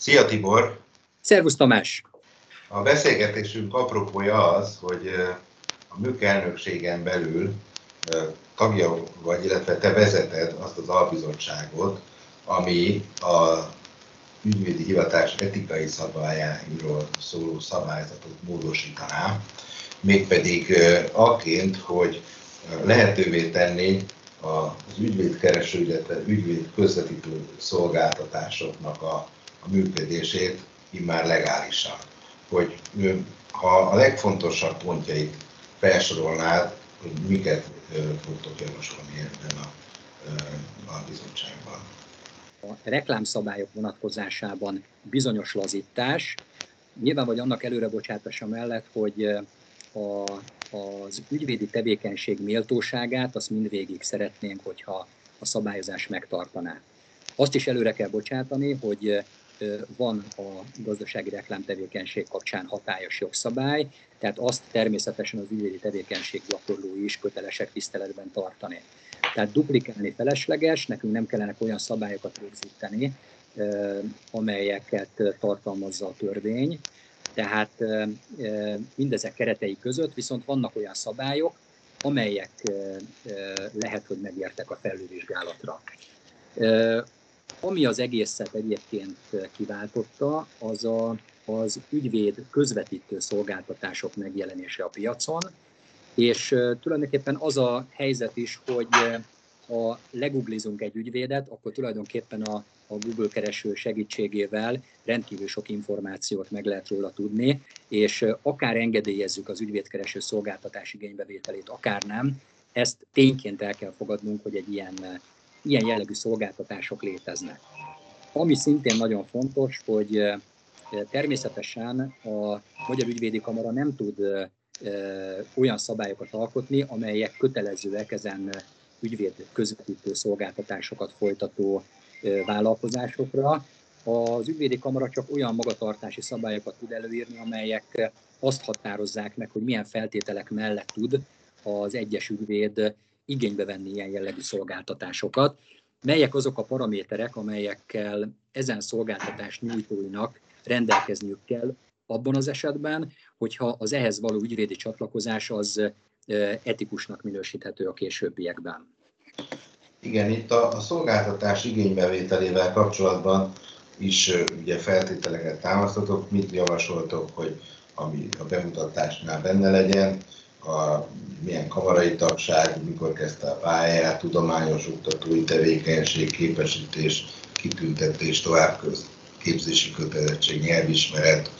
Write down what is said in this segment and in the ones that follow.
Szia Tibor! Szervusz Tamás! A beszélgetésünk apropója az, hogy a MÜK elnökségen belül tagja vagy, illetve te vezeted azt az albizottságot, ami a ügyvédi hivatás etikai szabályáról szóló szabályzatot módosítaná, mégpedig aként, hogy lehetővé tenni az ügyvédkereső, illetve ügyvéd közvetítő szolgáltatásoknak a, a működését immár legálisan. Hogy ha a legfontosabb pontjait felsorolnád, hogy miket fogtok javasolni ebben a, a bizottságban. A reklámszabályok vonatkozásában bizonyos lazítás, nyilván vagy annak előrebocsátása mellett, hogy a, az ügyvédi tevékenység méltóságát, azt mindvégig szeretnénk, hogyha a szabályozás megtartaná. Azt is előre kell bocsátani, hogy van a gazdasági reklámtevékenység kapcsán hatályos jogszabály, tehát azt természetesen az ügyvédi tevékenység gyakorlói is kötelesek tiszteletben tartani. Tehát duplikálni felesleges, nekünk nem kellene olyan szabályokat rögzíteni, amelyeket tartalmazza a törvény. Tehát mindezek keretei között viszont vannak olyan szabályok, amelyek lehet, hogy megértek a felülvizsgálatra. Ami az egészet egyébként kiváltotta, az a, az ügyvéd közvetítő szolgáltatások megjelenése a piacon, és tulajdonképpen az a helyzet is, hogy ha leguglizunk egy ügyvédet, akkor tulajdonképpen a, a Google kereső segítségével rendkívül sok információt meg lehet róla tudni, és akár engedélyezzük az ügyvédkereső szolgáltatás igénybevételét, akár nem, ezt tényként el kell fogadnunk, hogy egy ilyen ilyen jellegű szolgáltatások léteznek. Ami szintén nagyon fontos, hogy természetesen a Magyar Ügyvédi Kamara nem tud olyan szabályokat alkotni, amelyek kötelezőek ezen ügyvéd közvetítő szolgáltatásokat folytató vállalkozásokra. Az ügyvédi kamara csak olyan magatartási szabályokat tud előírni, amelyek azt határozzák meg, hogy milyen feltételek mellett tud az egyes ügyvéd igénybe venni ilyen jellegű szolgáltatásokat, melyek azok a paraméterek, amelyekkel ezen szolgáltatás nyújtóinak rendelkezniük kell abban az esetben, hogyha az ehhez való ügyvédi csatlakozás az etikusnak minősíthető a későbbiekben. Igen, itt a, a szolgáltatás igénybevételével kapcsolatban is ugye feltételeket támasztatok, mit javasoltok, hogy ami a bemutatásnál benne legyen, a milyen kamarai tagság, mikor kezdte a pályáját, tudományos oktatói tevékenység, képesítés, kitüntetés, továbbképzési kötelezettség, nyelvismeret,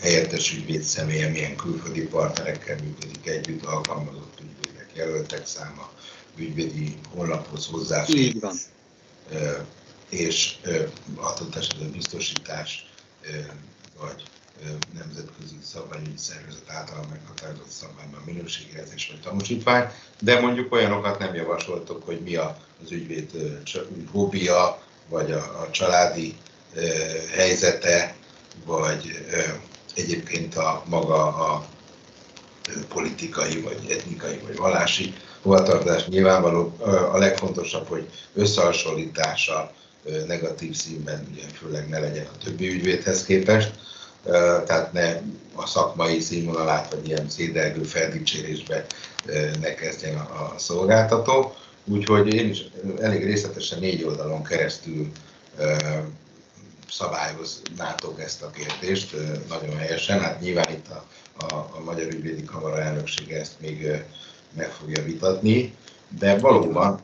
helyettes ügyvéd személye, milyen külföldi partnerekkel működik együtt, alkalmazott ügyvédek, jelöltek száma, ügyvédi honlaphoz hozzáférés, és adott esetben biztosítás, vagy nemzetközi szabványügyi szervezet által meghatározott szabványban minőségjelzés vagy tanúsítvány, de mondjuk olyanokat nem javasoltok, hogy mi az ügyvéd hobbija, vagy a, a családi helyzete, vagy egyébként a maga a politikai, vagy etnikai, vagy vallási hovatartozás nyilvánvaló. A legfontosabb, hogy összehasonlítása negatív színben, ugye főleg ne legyen a többi ügyvédhez képest, tehát ne a szakmai színvonalát, vagy ilyen szédelgő feldicsérésbe ne kezdjen a szolgáltató. Úgyhogy én is elég részletesen négy oldalon keresztül szabályoznátok ezt a kérdést nagyon helyesen. Hát nyilván itt a, a, a Magyar Ügyvédi Kamara elnöksége ezt még meg fogja vitatni, de valóban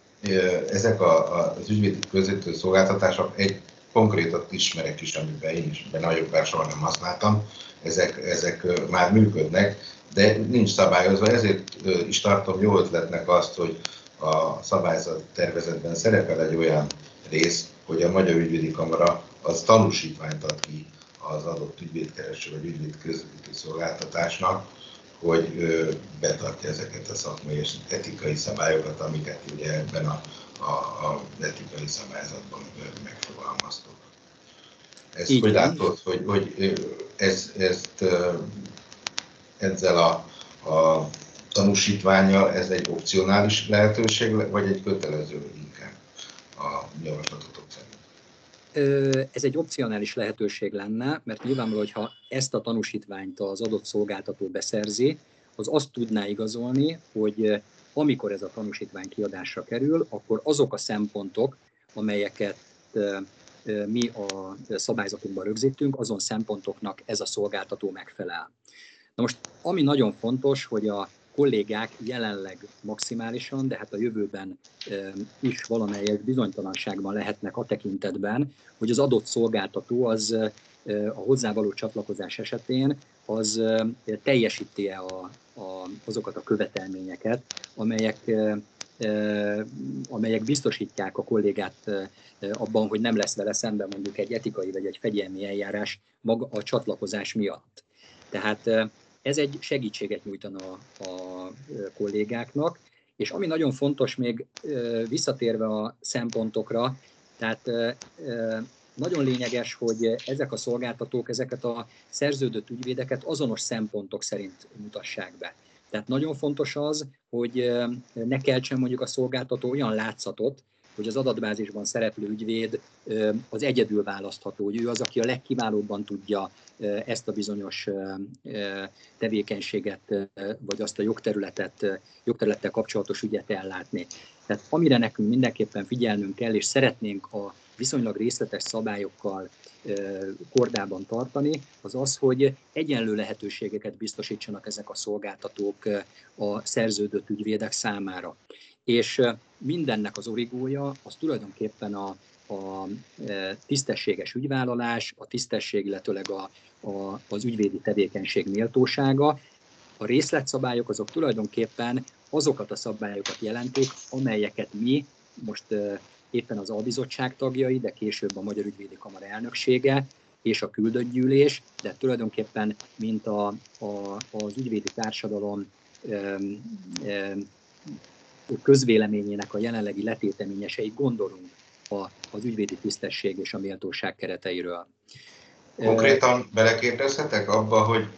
ezek a, az ügyvédi közvető szolgáltatások egy konkrétat ismerek is, amiben én is, de nagyobb soha nem használtam, ezek, ezek már működnek, de nincs szabályozva, ezért is tartom jó ötletnek azt, hogy a szabályzat tervezetben szerepel egy olyan rész, hogy a Magyar Ügyvédi Kamara az tanúsítványt ad ki az adott ügyvédkereső vagy ügyvéd közvetítő szolgáltatásnak, hogy betartja ezeket a szakmai és etikai szabályokat, amiket ugye ebben a a, a etikai szabályzatban megfogalmaztuk. Ezt Így hogy látod, hogy, hogy ez, ezt ezzel a, a tanúsítványa, ez egy opcionális lehetőség, vagy egy kötelező inkább a javaslatotok szerint? Ez egy opcionális lehetőség lenne, mert nyilvánvaló, hogyha ezt a tanúsítványt az adott szolgáltató beszerzi, az azt tudná igazolni, hogy amikor ez a tanúsítvány kiadásra kerül, akkor azok a szempontok, amelyeket mi a szabályzatunkban rögzítünk, azon szempontoknak ez a szolgáltató megfelel. Na most, ami nagyon fontos, hogy a kollégák jelenleg maximálisan, de hát a jövőben is valamelyes bizonytalanságban lehetnek a tekintetben, hogy az adott szolgáltató az a hozzávaló csatlakozás esetén az teljesíti-e a, a, azokat a követelményeket, amelyek, amelyek biztosítják a kollégát abban, hogy nem lesz vele szemben mondjuk egy etikai vagy egy fegyelmi eljárás maga a csatlakozás miatt. Tehát ez egy segítséget nyújtana a kollégáknak, és ami nagyon fontos még visszatérve a szempontokra, tehát nagyon lényeges, hogy ezek a szolgáltatók ezeket a szerződött ügyvédeket azonos szempontok szerint mutassák be. Tehát nagyon fontos az, hogy ne keltsen mondjuk a szolgáltató olyan látszatot, hogy az adatbázisban szereplő ügyvéd az egyedül választható, hogy ő az, aki a legkiválóbban tudja ezt a bizonyos tevékenységet, vagy azt a jogterületet, jogterülettel kapcsolatos ügyet ellátni. Tehát amire nekünk mindenképpen figyelnünk kell, és szeretnénk a viszonylag részletes szabályokkal kordában tartani, az az, hogy egyenlő lehetőségeket biztosítsanak ezek a szolgáltatók a szerződött ügyvédek számára. És mindennek az origója az tulajdonképpen a, a tisztességes ügyvállalás, a tisztesség, illetőleg a, a, az ügyvédi tevékenység méltósága. A részletszabályok azok tulajdonképpen azokat a szabályokat jelentik, amelyeket mi most éppen az albizottság tagjai, de később a Magyar Ügyvédi Kamara elnöksége és a küldött gyűlés, de tulajdonképpen mint a, a, az ügyvédi társadalom öm, öm, közvéleményének a jelenlegi letéteményesei gondolunk a, az ügyvédi tisztesség és a méltóság kereteiről. Konkrétan belekérdezhetek abba, hogy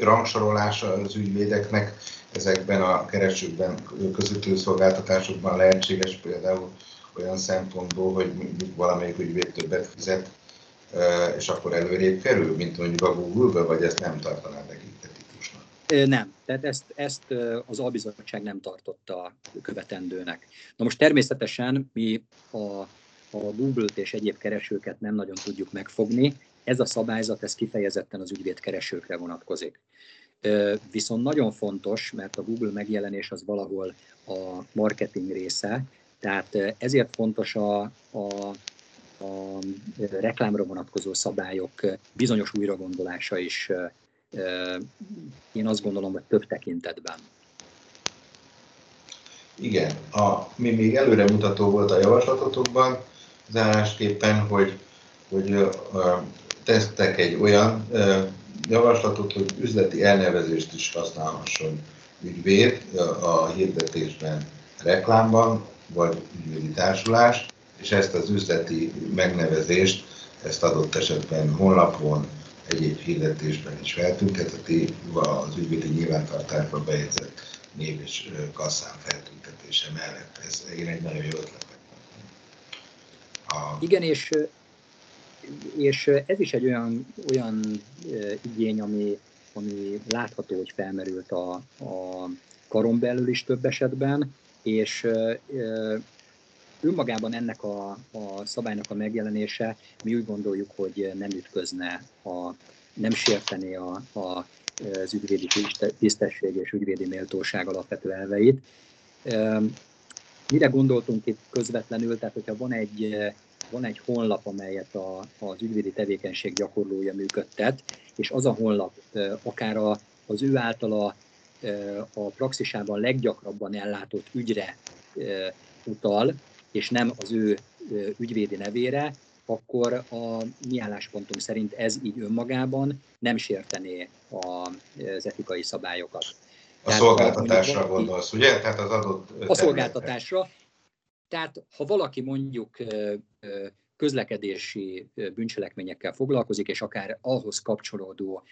rangsorolása az ügyvédeknek ezekben a keresőkben, közvető szolgáltatásokban lehetséges például olyan szempontból, hogy valamelyik ügyvéd többet fizet, és akkor előrébb kerül, mint mondjuk a Google-be, vagy ezt nem tartaná tekintetikusnak? Nem, tehát ezt, ezt az albizottság nem tartotta követendőnek. Na most természetesen mi a, a Google-t és egyéb keresőket nem nagyon tudjuk megfogni, ez a szabályzat ez kifejezetten az ügyvédkeresőkre vonatkozik. Viszont nagyon fontos, mert a Google megjelenés az valahol a marketing része, tehát ezért fontos a, a, a reklámra vonatkozó szabályok bizonyos újragondolása is, én azt gondolom, hogy több tekintetben. Igen, a, mi még előremutató volt a javaslatotokban, zárásképpen, hogy, hogy tesztek egy olyan javaslatot, hogy üzleti elnevezést is használhasson ügyvéd a hirdetésben, reklámban, vagy ügyvédi társulás, és ezt az üzleti megnevezést, ezt adott esetben honlapon, egyéb hirdetésben is feltüntetheti, az ügyvédi nyilvántartásba bejegyzett név és kasszán feltüntetése mellett. Ez én egy nagyon jó ötlet. A... Igen, és, és ez is egy olyan, olyan igény, ami, ami látható, hogy felmerült a, a karon belül is több esetben, és önmagában ennek a, a szabálynak a megjelenése, mi úgy gondoljuk, hogy nem ütközne, a, nem sértené a, a, az ügyvédi tisztesség és ügyvédi méltóság alapvető elveit. Mire gondoltunk itt közvetlenül, tehát hogyha van egy, van egy honlap, amelyet a, az ügyvédi tevékenység gyakorlója működtet, és az a honlap akár a, az ő általa a praxisában leggyakrabban ellátott ügyre utal, és nem az ő ügyvédi nevére, akkor a mi álláspontunk szerint ez így önmagában nem sértené az etikai szabályokat. A Tehát, szolgáltatásra valaki, gondolsz, ugye? Tehát az adott... A szolgáltatásra. Tehát ha valaki mondjuk közlekedési bűncselekményekkel foglalkozik, és akár ahhoz kapcsolódó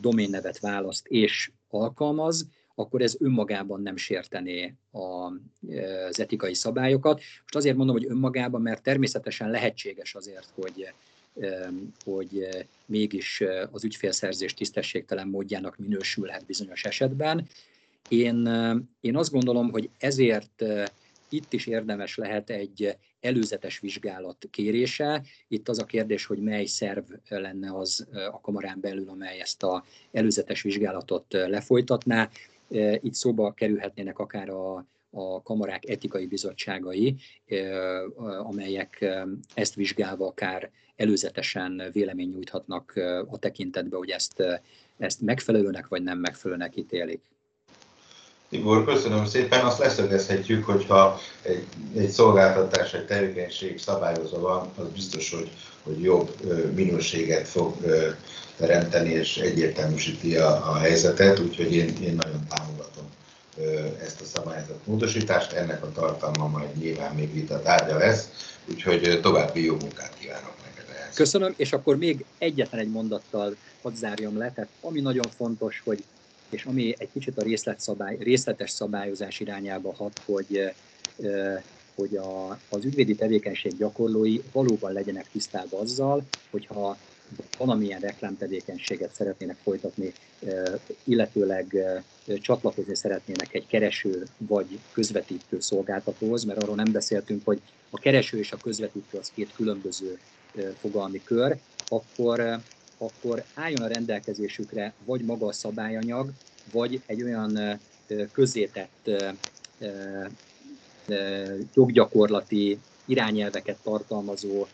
doménnevet választ és alkalmaz, akkor ez önmagában nem sértené az etikai szabályokat. Most azért mondom, hogy önmagában, mert természetesen lehetséges azért, hogy hogy mégis az ügyfélszerzés tisztességtelen módjának minősülhet bizonyos esetben. Én, én azt gondolom, hogy ezért itt is érdemes lehet egy előzetes vizsgálat kérése. Itt az a kérdés, hogy mely szerv lenne az a kamarán belül, amely ezt a előzetes vizsgálatot lefolytatná. Itt szóba kerülhetnének akár a, a kamarák etikai bizottságai, amelyek ezt vizsgálva akár előzetesen vélemény nyújthatnak a tekintetbe, hogy ezt, ezt megfelelőnek vagy nem megfelelőnek ítélik. Tibor, köszönöm szépen. Azt leszögezhetjük, hogyha egy, egy szolgáltatás, egy tevékenység szabályozva van, az biztos, hogy, hogy jobb minőséget fog teremteni, és egyértelműsíti a, a helyzetet, úgyhogy én, én nagyon támogatom ezt a szabályzat módosítást. Ennek a tartalma majd nyilván még vita tárgya lesz, úgyhogy további jó munkát kívánok neked. Köszönöm, és akkor még egyetlen egy mondattal hadd zárjam le. Tehát ami nagyon fontos, hogy és ami egy kicsit a részletszabály, részletes szabályozás irányába hat, hogy, hogy a, az ügyvédi tevékenység gyakorlói valóban legyenek tisztában azzal, hogyha valamilyen reklámtevékenységet szeretnének folytatni, illetőleg csatlakozni szeretnének egy kereső vagy közvetítő szolgáltatóhoz, mert arról nem beszéltünk, hogy a kereső és a közvetítő az két különböző fogalmi kör, akkor akkor álljon a rendelkezésükre vagy maga a szabályanyag, vagy egy olyan közzétett joggyakorlati irányelveket tartalmazó,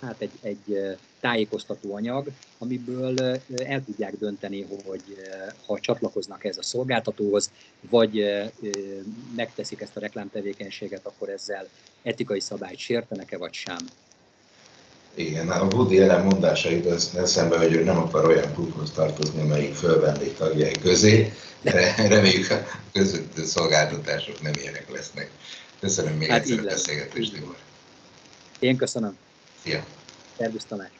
hát egy, egy tájékoztató anyag, amiből el tudják dönteni, hogy ha csatlakoznak ez a szolgáltatóhoz, vagy megteszik ezt a reklámtevékenységet, akkor ezzel etikai szabályt sértenek-e, vagy sem. Igen, a Woody Allen mondásait eszembe, hogy ő nem akar olyan klubhoz tartozni, amelyik fölvendég tagjai közé. De reméljük a között szolgáltatások nem ilyenek lesznek. Köszönöm még hát egyszer a beszélgetést, Tibor. Én köszönöm. Szia. Szervusz Tamás.